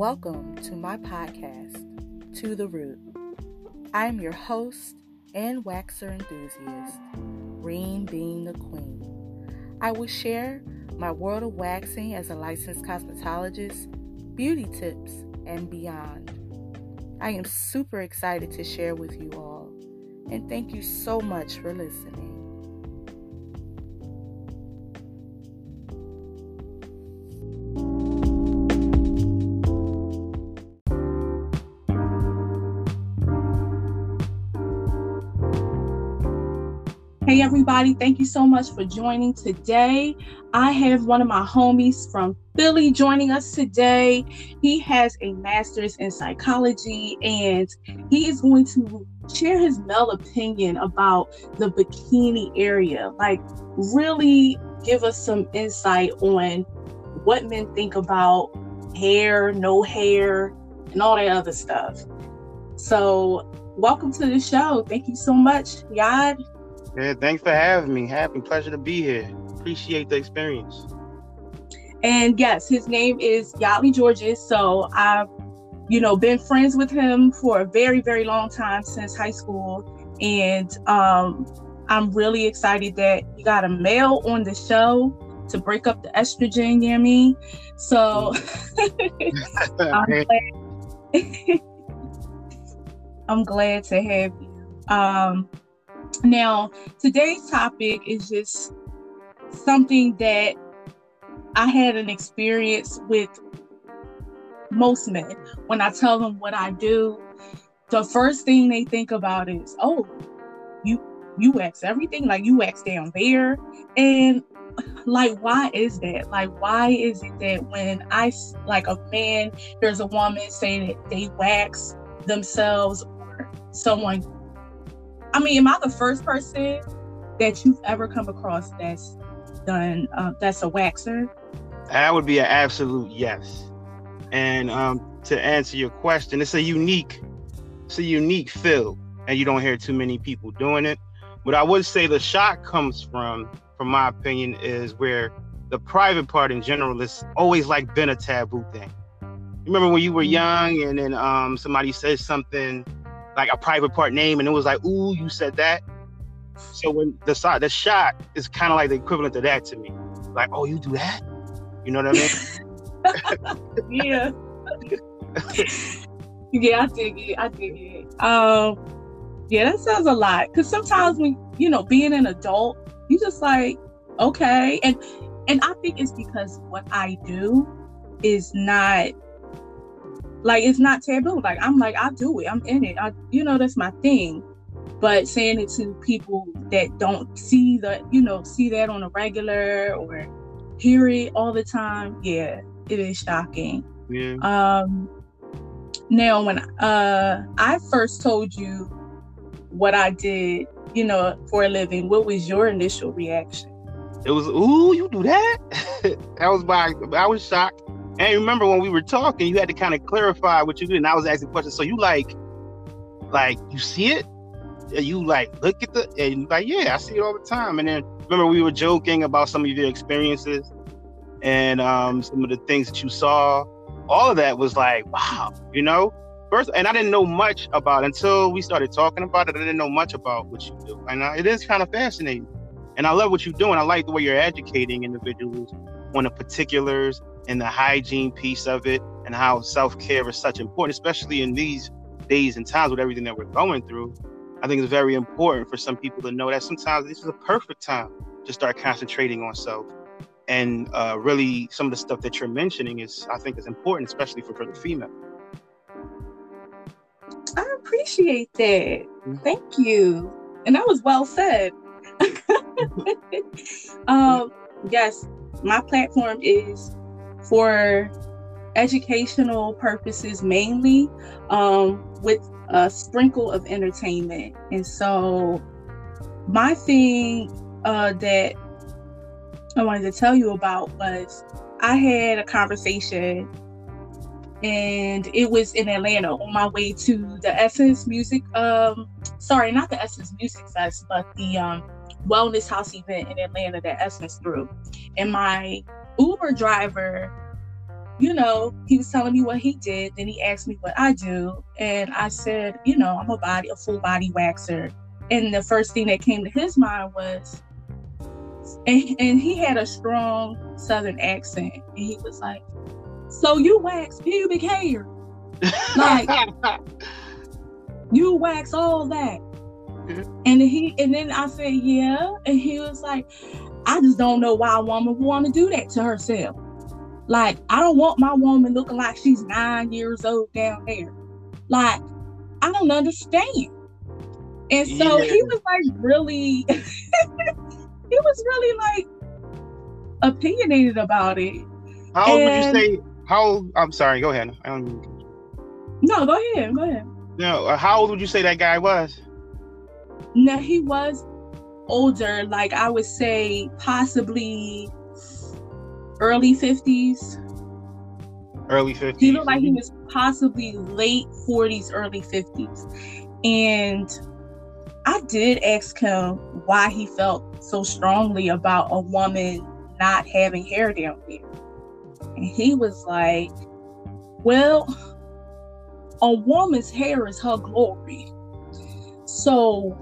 Welcome to my podcast, To the Root. I am your host and waxer enthusiast, Reen being the queen. I will share my world of waxing as a licensed cosmetologist, beauty tips, and beyond. I am super excited to share with you all, and thank you so much for listening. Everybody, thank you so much for joining today. I have one of my homies from Philly joining us today. He has a master's in psychology and he is going to share his male opinion about the bikini area. Like, really give us some insight on what men think about hair, no hair, and all that other stuff. So, welcome to the show. Thank you so much, Yad. Yeah, thanks for having me. Happy pleasure to be here. Appreciate the experience. And yes, his name is Yali Georges. So I've, you know, been friends with him for a very, very long time since high school. And um, I'm really excited that you got a male on the show to break up the estrogen, you know I mean? So I'm, glad, I'm glad to have you. Um, now, today's topic is just something that I had an experience with most men. When I tell them what I do, the first thing they think about is, "Oh, you you wax everything like you wax down there," and like why is that like why is it that when i like a man there's a woman saying that they wax themselves or someone I mean, am I the first person that you've ever come across that's done uh, that's a waxer? That would be an absolute yes. And um, to answer your question, it's a unique, it's a unique field, and you don't hear too many people doing it. But I would say the shock comes from, from my opinion, is where the private part in general is always like been a taboo thing. You remember when you were mm-hmm. young and then um, somebody says something like a private part name, and it was like, "Ooh, you said that." So when the shot, the shot is kind of like the equivalent to that to me. Like, "Oh, you do that?" You know what I mean? yeah. yeah, I dig it. I dig it. Um, yeah, that sounds a lot. Cause sometimes when you know, being an adult, you just like, okay, and and I think it's because what I do is not like it's not taboo. Like I'm like I do it. I'm in it. I you know that's my thing. But saying it to people that don't see the you know see that on a regular or hear it all the time, yeah, it is shocking. Yeah. Um. Now, when uh I first told you what I did, you know, for a living, what was your initial reaction? It was, ooh, you do that? that was my, I was shocked. And remember when we were talking, you had to kind of clarify what you did. And I was asking questions. So you like, like you see it? And you like look at the and like, yeah, I see it all the time. And then remember we were joking about some of your experiences and um, some of the things that you saw. All of that was like, wow, you know. First, and I didn't know much about until we started talking about it. I didn't know much about what you do, and uh, it is kind of fascinating. And I love what you're doing. I like the way you're educating individuals on the particulars and the hygiene piece of it and how self-care is such important especially in these days and times with everything that we're going through. I think it's very important for some people to know that sometimes this is a perfect time to start concentrating on self. And uh, really some of the stuff that you're mentioning is i think is important especially for, for the female. I appreciate that. Mm-hmm. thank you. And that was well said. Um, yes my platform is for educational purposes mainly, um, with a sprinkle of entertainment. And so, my thing uh, that I wanted to tell you about was I had a conversation and it was in Atlanta on my way to the Essence Music um sorry, not the Essence Music Fest, but the um wellness house event in Atlanta that Essence threw. And my Uber driver you know, he was telling me what he did. Then he asked me what I do. And I said, you know, I'm a body, a full body waxer. And the first thing that came to his mind was, and, and he had a strong southern accent. And he was like, So you wax pubic hair? Like, you wax all that? Mm-hmm. And he and then I said, Yeah. And he was like, I just don't know why a woman would want to do that to herself. Like, I don't want my woman looking like she's nine years old down there. Like, I don't understand. And so yeah. he was like really, he was really like opinionated about it. How old and, would you say? How old? I'm sorry. Go ahead. I don't. No, go ahead. Go ahead. No, uh, how old would you say that guy was? No, he was older. Like I would say, possibly early 50s. Early 50s. He looked like he was possibly late 40s, early 50s. And I did ask him why he felt so strongly about a woman not having hair down there. And he was like, Well, a woman's hair is her glory. So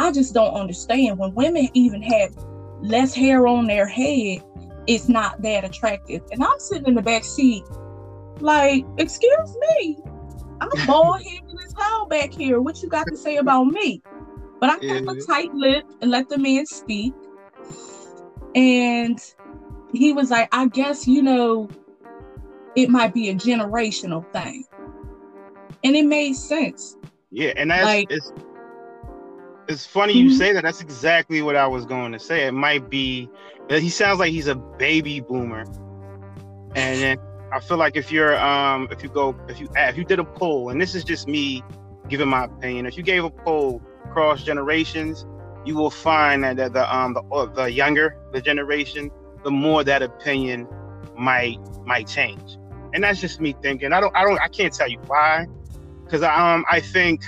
I just don't understand when women even have less hair on their head, it's not that attractive. And I'm sitting in the back seat, like, excuse me, I'm bald headed as hell back here. What you got to say about me? But I kept yeah. a tight lip and let the man speak. And he was like, I guess, you know, it might be a generational thing. And it made sense. Yeah, and that's like, it's it's funny you say that. That's exactly what I was going to say. It might be that he sounds like he's a baby boomer, and then I feel like if you're um if you go if you if you did a poll, and this is just me giving my opinion, if you gave a poll across generations, you will find that the, the um the uh, the younger the generation, the more that opinion might might change, and that's just me thinking. I don't I don't I can't tell you why, because I um I think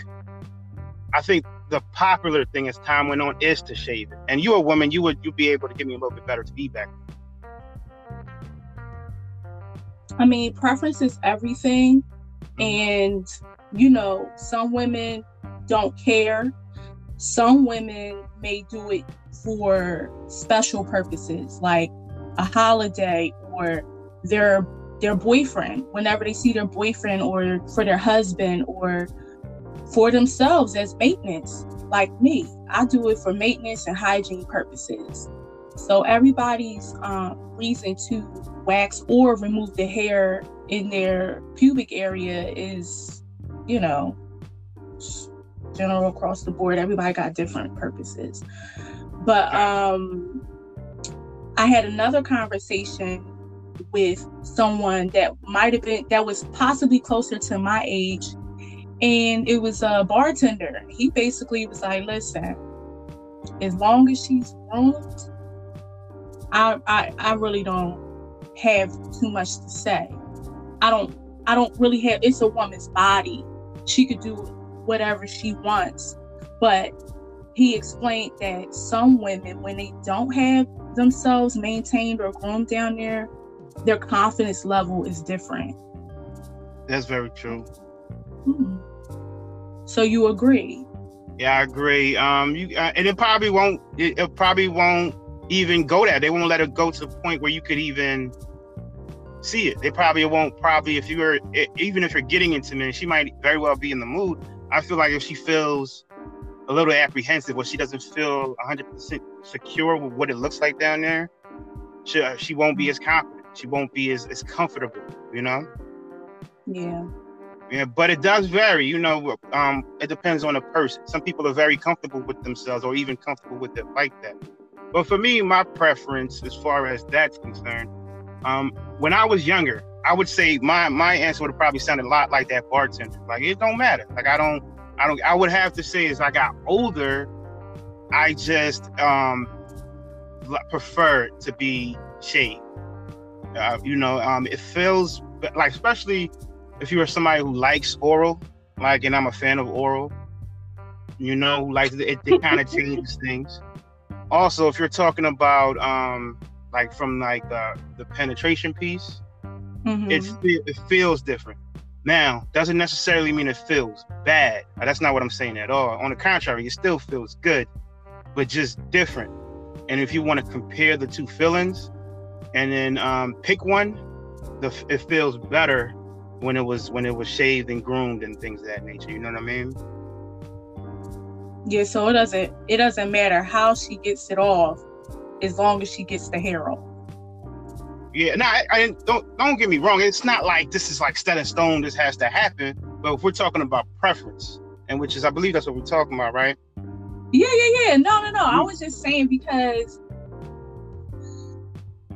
I think the popular thing as time went on is to shave it. And you're a woman, you would you be able to give me a little bit better feedback. I mean, preference is everything. Mm-hmm. And you know, some women don't care. Some women may do it for special purposes, like a holiday or their their boyfriend, whenever they see their boyfriend or for their husband or for themselves as maintenance, like me. I do it for maintenance and hygiene purposes. So everybody's um, reason to wax or remove the hair in their pubic area is, you know, general across the board. Everybody got different purposes. But um, I had another conversation with someone that might have been that was possibly closer to my age and it was a bartender. He basically was like, "Listen, as long as she's groomed, I, I I really don't have too much to say. I don't I don't really have. It's a woman's body. She could do whatever she wants, but." He explained that some women, when they don't have themselves maintained or groomed down there, their confidence level is different. That's very true. Mm-hmm. So you agree? Yeah, I agree. Um, you uh, and it probably won't. It, it, probably won't even go there. They won't let it go to the point where you could even see it. They probably won't. Probably if you were, even if you're getting intimate, she might very well be in the mood. I feel like if she feels a little apprehensive or she doesn't feel 100% secure with what it looks like down there, she, uh, she won't be as confident. She won't be as, as comfortable, you know? Yeah. Yeah, but it does vary. You know, um, it depends on the person. Some people are very comfortable with themselves, or even comfortable with it like that. But for me, my preference, as far as that's concerned, um, when I was younger, I would say my my answer would have probably sounded a lot like that bartender. Like it don't matter. Like I don't, I don't. I would have to say as I got older, I just um, prefer to be shaved. Uh, you know, um, it feels like, especially if you are somebody who likes oral, like, and I'm a fan of oral, you know, like it, it kind of changes things. Also, if you're talking about um, like from like the, the penetration piece, mm-hmm. it it feels different. Now, doesn't necessarily mean it feels bad. That's not what I'm saying at all. On the contrary, it still feels good, but just different. And if you want to compare the two feelings, and then um, pick one, the it feels better when it was when it was shaved and groomed and things of that nature. You know what I mean? Yeah. So it doesn't it doesn't matter how she gets it off, as long as she gets the hair off. Yeah, no, I, I, don't don't get me wrong. It's not like this is like set in stone. This has to happen. But if we're talking about preference, and which is, I believe that's what we're talking about, right? Yeah, yeah, yeah. No, no, no. I mm. was just saying because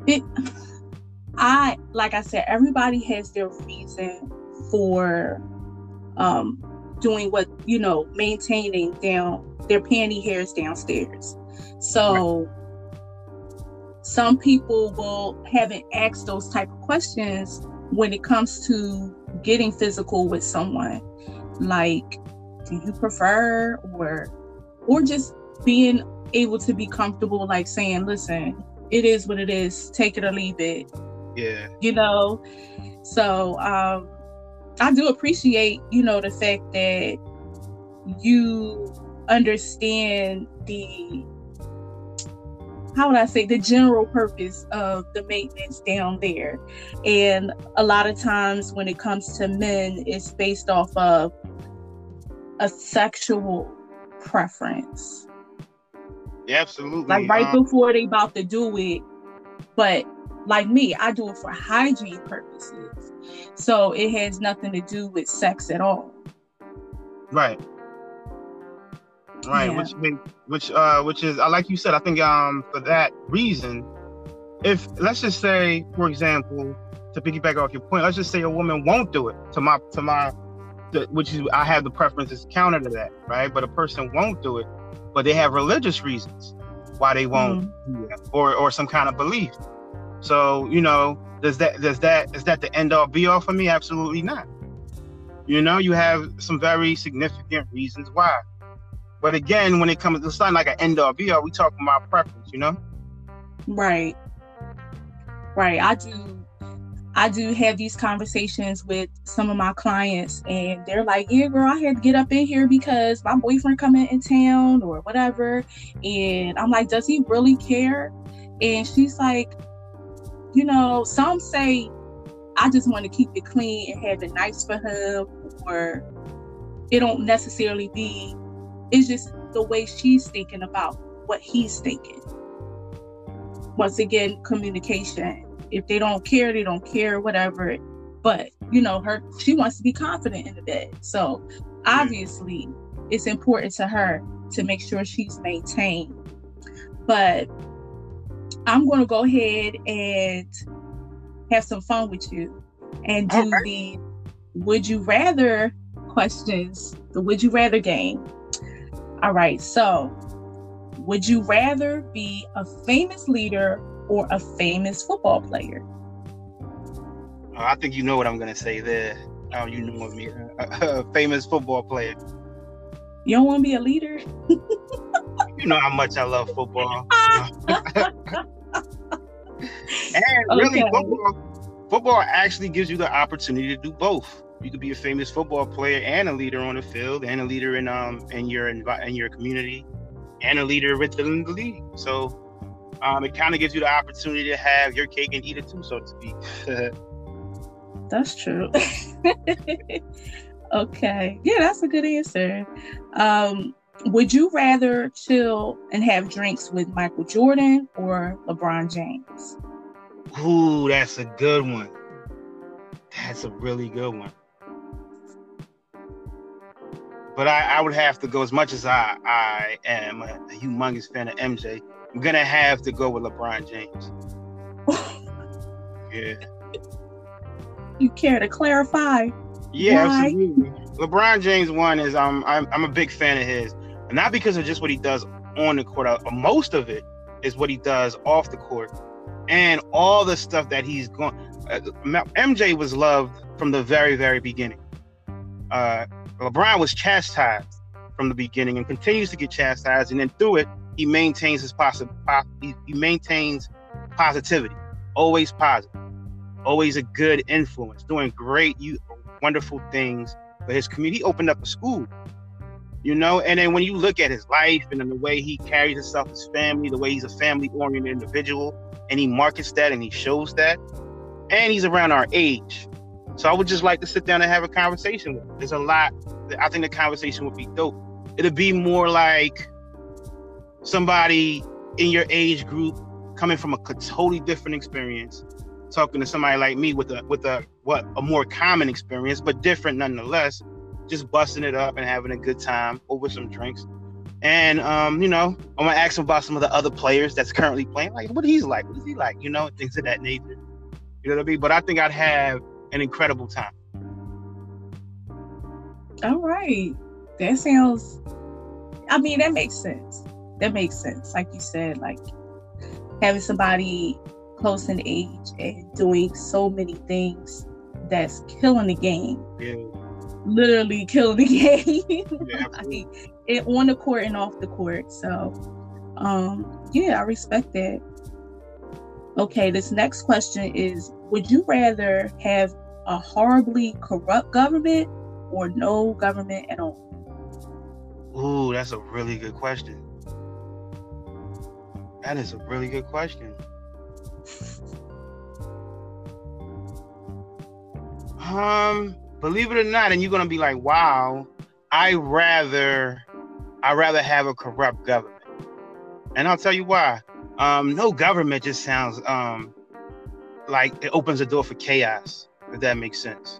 it. I like I said, everybody has their reason for um doing what you know, maintaining down their panty hairs downstairs. So. Some people will haven't asked those type of questions when it comes to getting physical with someone like do you prefer or or just being able to be comfortable like saying listen it is what it is take it or leave it yeah you know so um i do appreciate you know the fact that you understand the how would I say the general purpose of the maintenance down there. And a lot of times when it comes to men, it's based off of a sexual preference. Yeah, absolutely. Like right um, before they about to do it. But like me, I do it for hygiene purposes. So it has nothing to do with sex at all. Right right? Yeah. Which which uh which is uh, like you said, I think um for that reason, if let's just say, for example, to piggyback off your point, let's just say a woman won't do it to my to my the, which is I have the preferences counter to that, right? But a person won't do it, but they have religious reasons why they won't mm-hmm. do that, or or some kind of belief. So you know, does that does that is that the end all be all for me? Absolutely not. You know, you have some very significant reasons why. But again, when it comes, it's not like an end all be all. We talking about preference, you know? Right. Right. I do. I do have these conversations with some of my clients, and they're like, "Yeah, girl, I had to get up in here because my boyfriend coming in town or whatever." And I'm like, "Does he really care?" And she's like, "You know, some say I just want to keep it clean and have it nice for him, or it don't necessarily be it's just the way she's thinking about what he's thinking. Once again, communication. If they don't care, they don't care, whatever. But you know, her she wants to be confident in the bed. So obviously it's important to her to make sure she's maintained. But I'm gonna go ahead and have some fun with you and do right. the would you rather questions, the would you rather game. All right, so would you rather be a famous leader or a famous football player? I think you know what I'm going to say there. Oh, you know me, a, a famous football player. You don't want to be a leader? you know how much I love football. and really, okay. football, football actually gives you the opportunity to do both. You could be a famous football player and a leader on the field and a leader in um in your in your community and a leader within the league. So um it kind of gives you the opportunity to have your cake and eat it too so to speak. That's true. Okay. Yeah that's a good answer. Um would you rather chill and have drinks with michael jordan or lebron james ooh that's a good one that's a really good one but I, I would have to go as much as I I am a, humongous fan of MJ. I'm gonna have to go with LeBron James. yeah. You care to clarify? Yeah, why? absolutely. LeBron James one is um I'm I'm a big fan of his, not because of just what he does on the court. Uh, most of it is what he does off the court, and all the stuff that he's going. Uh, MJ was loved from the very very beginning. Uh, LeBron was chastised from the beginning and continues to get chastised, and then through it, he maintains his positive. He, maintains positivity, always positive, always a good influence, doing great, you wonderful things for his community. He opened up a school, you know. And then when you look at his life and the way he carries himself, his family, the way he's a family-oriented individual, and he markets that and he shows that, and he's around our age. So I would just like to sit down and have a conversation with him. There's a lot. I think the conversation would be dope. It'd be more like somebody in your age group coming from a totally different experience talking to somebody like me with a with a what a more common experience but different nonetheless just busting it up and having a good time over some drinks. And um you know i'm gonna ask him about some of the other players that's currently playing like what he's like what is he like you know things of that nature. You know what i mean? But i think i'd have an incredible time. All right. That sounds i mean that makes sense. That makes sense. Like you said like having somebody close in age and doing so many things that's killing the game. Yeah. Literally killing the game. Yeah, like, it, on the court and off the court. So um yeah, I respect that. Okay, this next question is would you rather have a horribly corrupt government or no government at all? Ooh, that's a really good question. That is a really good question. Um, believe it or not, and you're gonna be like, wow, I rather I rather have a corrupt government. And I'll tell you why. Um, no government just sounds um like it opens the door for chaos, if that makes sense.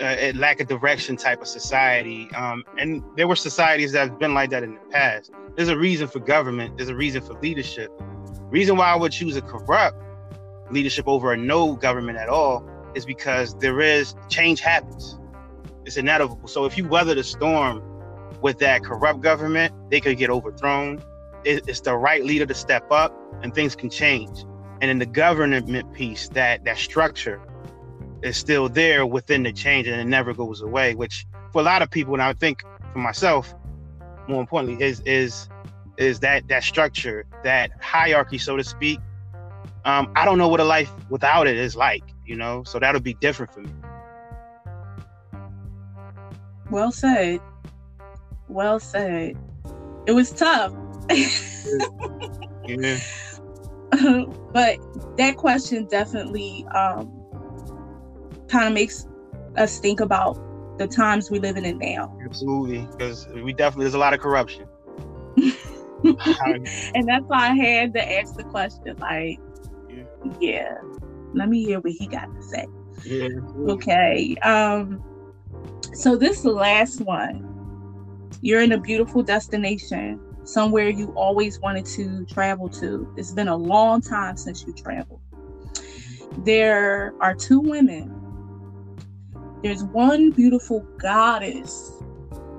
Uh, lack of direction type of society. Um, and there were societies that have been like that in the past. There's a reason for government. There's a reason for leadership. Reason why I would choose a corrupt leadership over a no government at all is because there is change happens. It's inevitable. So if you weather the storm with that corrupt government, they could get overthrown. It's the right leader to step up, and things can change. And in the government piece, that that structure is still there within the change, and it never goes away. Which for a lot of people, and I think for myself, more importantly, is is is that that structure, that hierarchy, so to speak. Um, I don't know what a life without it is like, you know. So that'll be different for me. Well said. Well said. It was tough. yeah. but that question definitely um, kind of makes us think about the times we live in it now. Absolutely, because we definitely there's a lot of corruption. and that's why I had to ask the question, like, yeah. yeah, let me hear what he got to say. Yeah. Okay. Um, so this last one, you're in a beautiful destination, somewhere you always wanted to travel to. It's been a long time since you traveled. There are two women. There's one beautiful goddess,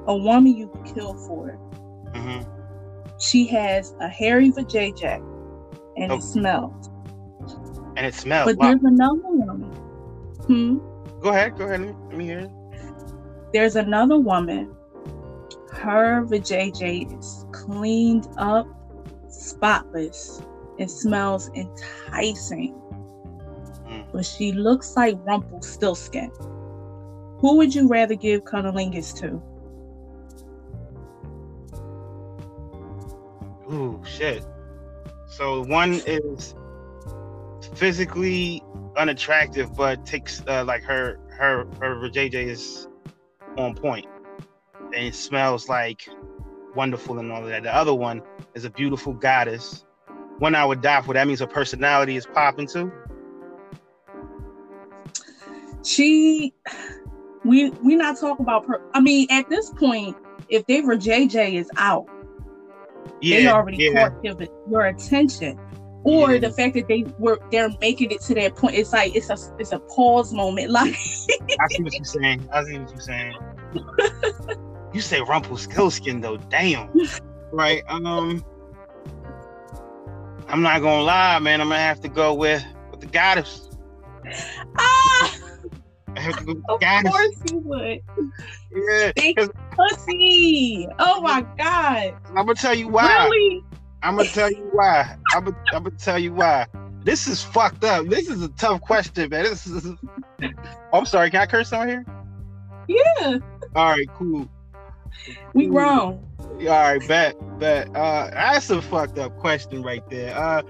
a woman you could kill for. Mm-hmm she has a hairy vajayjay and oh. it smells. And it smells. But wow. there's another woman. Hmm. Go ahead. Go ahead. Let me, hear. There's another woman. Her vajayjay is cleaned up, spotless. It smells enticing. Mm. But she looks like Rumpelstiltskin. Who would you rather give cunnilingus to? Ooh, shit. So one is physically unattractive, but takes uh, like her her her JJ is on point, and it smells like wonderful and all of that. The other one is a beautiful goddess. One I would die for. That means her personality is popping too. She, we we not talking about. Per, I mean, at this point, if they were JJ is out, yeah, they already yeah. caught your, your attention or yeah. the fact that they were they're making it to that point it's like it's a it's a pause moment like i see what you're saying i see what you're saying you say rumpelstiltskin though damn right um i'm not gonna lie man i'm gonna have to go with with the goddess ah of course you would. Yeah. Pussy. Oh my god. I'm gonna tell you why. Really? I'm gonna tell you why. I'm gonna, I'm gonna tell you why. this is fucked up. This is a tough question, man. This is. I'm sorry. Can I curse on here? Yeah. All right. Cool. We grown. All right. Bet. Bet. Uh, that's a fucked up question right there. Uh,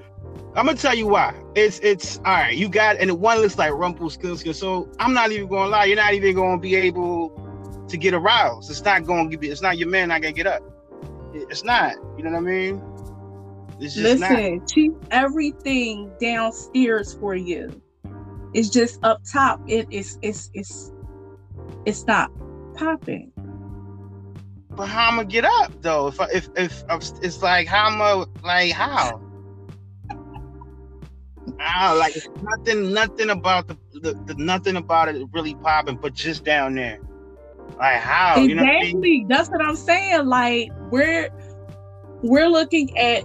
I'm gonna tell you why. It's it's all right. You got and one looks like Rumpelstiltskin. So I'm not even gonna lie. You're not even gonna be able to get aroused. It's not gonna give you. It's not your man not gonna get up. It's not. You know what I mean? Listen, not. keep everything downstairs for you. It's just up top. It is. It's. It's. It's not popping. But how I'm gonna get up though? If if if, if it's like how gonna like how? Ah, like nothing, nothing about the, the, the, nothing about it really popping, but just down there. Like how? Exactly. You know what I mean? That's what I'm saying. Like we're we're looking at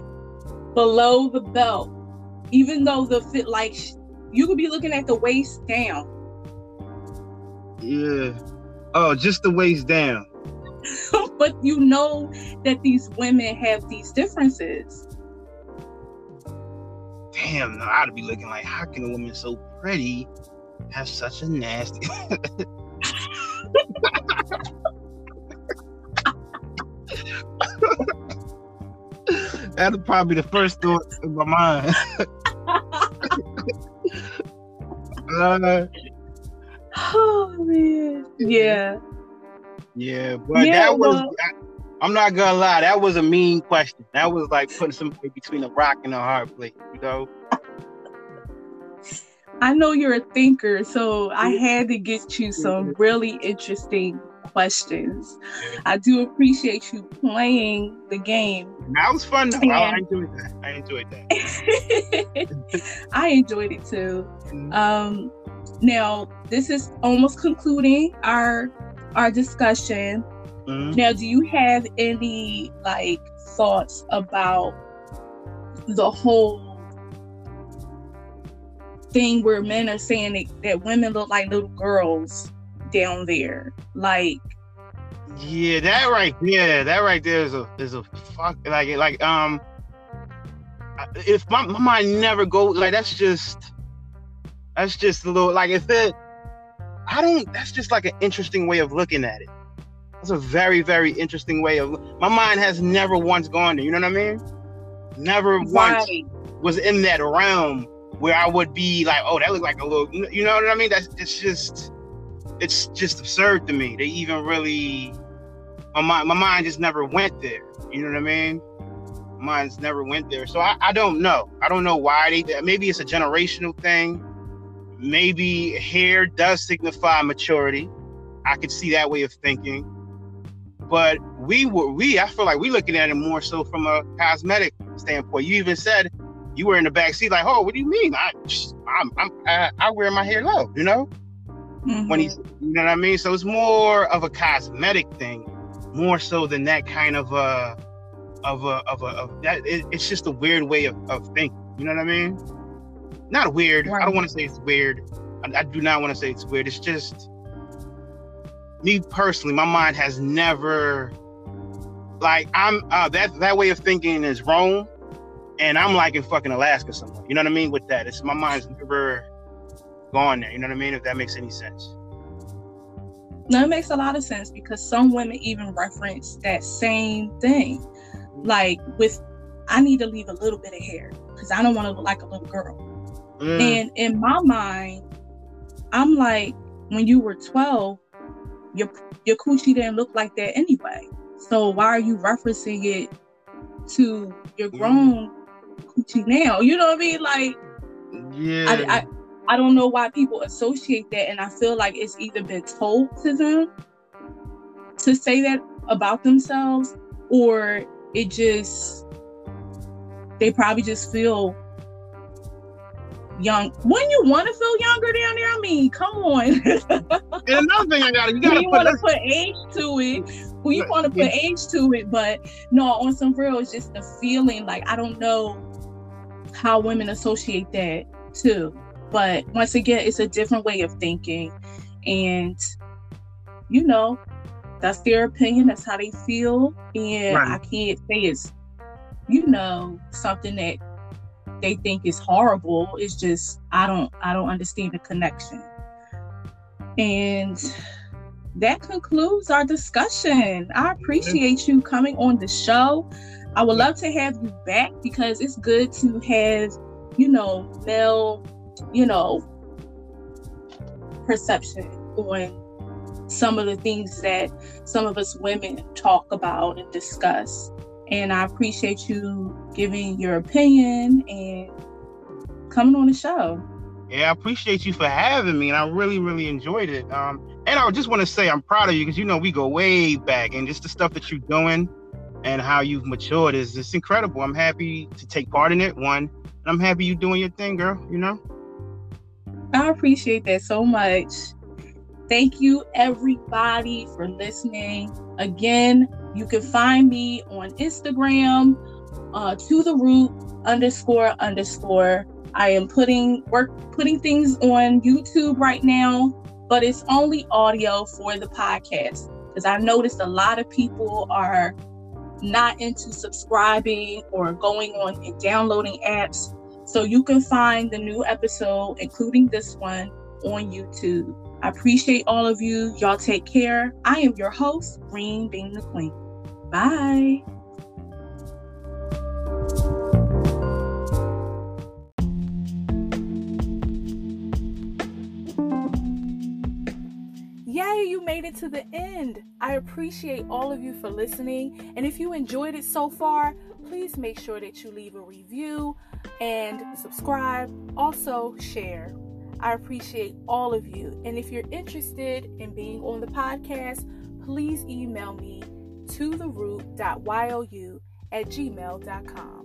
below the belt, even though the fit like you could be looking at the waist down. Yeah. Oh, just the waist down. but you know that these women have these differences damn, no, I'd be looking like, how can a woman so pretty have such a nasty? That'll probably be the first thought in my mind. uh, oh man, yeah, yeah, but yeah, that was. Well, I'm not gonna lie, that was a mean question. That was like putting somebody between a rock and a hard place, you know. I know you're a thinker, so I had to get you some really interesting questions. I do appreciate you playing the game. That was fun though. I enjoyed that. I enjoyed that. I enjoyed it too. Um, now this is almost concluding our our discussion. Mm-hmm. Now, do you have any like thoughts about the whole thing where men are saying that, that women look like little girls down there? Like, yeah, that right there, that right there is a is a fuck like like um if my, my mind never go like that's just that's just a little like if it I don't that's just like an interesting way of looking at it. That's a very, very interesting way of. My mind has never once gone there. You know what I mean? Never right. once was in that realm where I would be like, oh, that looks like a little. You know what I mean? That's it's just, it's just absurd to me. They even really, my mind, my mind just never went there. You know what I mean? Mine's never went there. So I, I don't know. I don't know why they. Maybe it's a generational thing. Maybe hair does signify maturity. I could see that way of thinking but we were we I feel like we're looking at it more so from a cosmetic standpoint. You even said you were in the back seat like, oh, what do you mean? I I'm, I'm I, I wear my hair low, you know. Mm-hmm. When he's, you know what I mean. So it's more of a cosmetic thing, more so than that kind of uh of a of a of that. It, it's just a weird way of, of thinking. You know what I mean? Not weird. Right. I don't want to say it's weird. I, I do not want to say it's weird. It's just me personally, my mind has never like I'm uh, that that way of thinking is wrong, and I'm like in fucking Alaska somewhere. You know what I mean? With that, it's my mind's never gone there. You know what I mean? If that makes any sense. No, it makes a lot of sense because some women even reference that same thing, like with I need to leave a little bit of hair because I don't want to look like a little girl. Mm. And in my mind, I'm like, when you were 12, your your coochie didn't look like that anyway. So why are you referencing it to your mm. grown coochie now? You know what I mean? Like, yeah. I, I, I don't know why people associate that, and I feel like it's either been told to them to say that about themselves, or it just they probably just feel young. When you want to feel younger down there, I mean, come on. and another thing I got you got to want to put age to it. When you want to put age to it, but no, on some real, it's just the feeling. Like I don't know how women associate that too. But once again, it's a different way of thinking, and you know, that's their opinion. That's how they feel, and right. I can't say it's, you know, something that they think is horrible. It's just I don't I don't understand the connection. And that concludes our discussion. I appreciate you coming on the show. I would love to have you back because it's good to have, you know, male, you know, perception on some of the things that some of us women talk about and discuss. And I appreciate you giving your opinion and coming on the show. Yeah, I appreciate you for having me, and I really, really enjoyed it. Um, and I just want to say I'm proud of you because you know we go way back, and just the stuff that you're doing and how you've matured is just incredible. I'm happy to take part in it. One, and I'm happy you doing your thing, girl. You know. I appreciate that so much. Thank you, everybody, for listening. Again, you can find me on Instagram, uh, to the root underscore underscore. I am putting work putting things on YouTube right now, but it's only audio for the podcast because I noticed a lot of people are not into subscribing or going on and downloading apps. So you can find the new episode, including this one, on YouTube. I appreciate all of you. Y'all take care. I am your host, Green Being the Queen. Bye. Yay, you made it to the end. I appreciate all of you for listening. And if you enjoyed it so far, please make sure that you leave a review and subscribe. Also, share. I appreciate all of you. And if you're interested in being on the podcast, please email me to the root.you at gmail.com.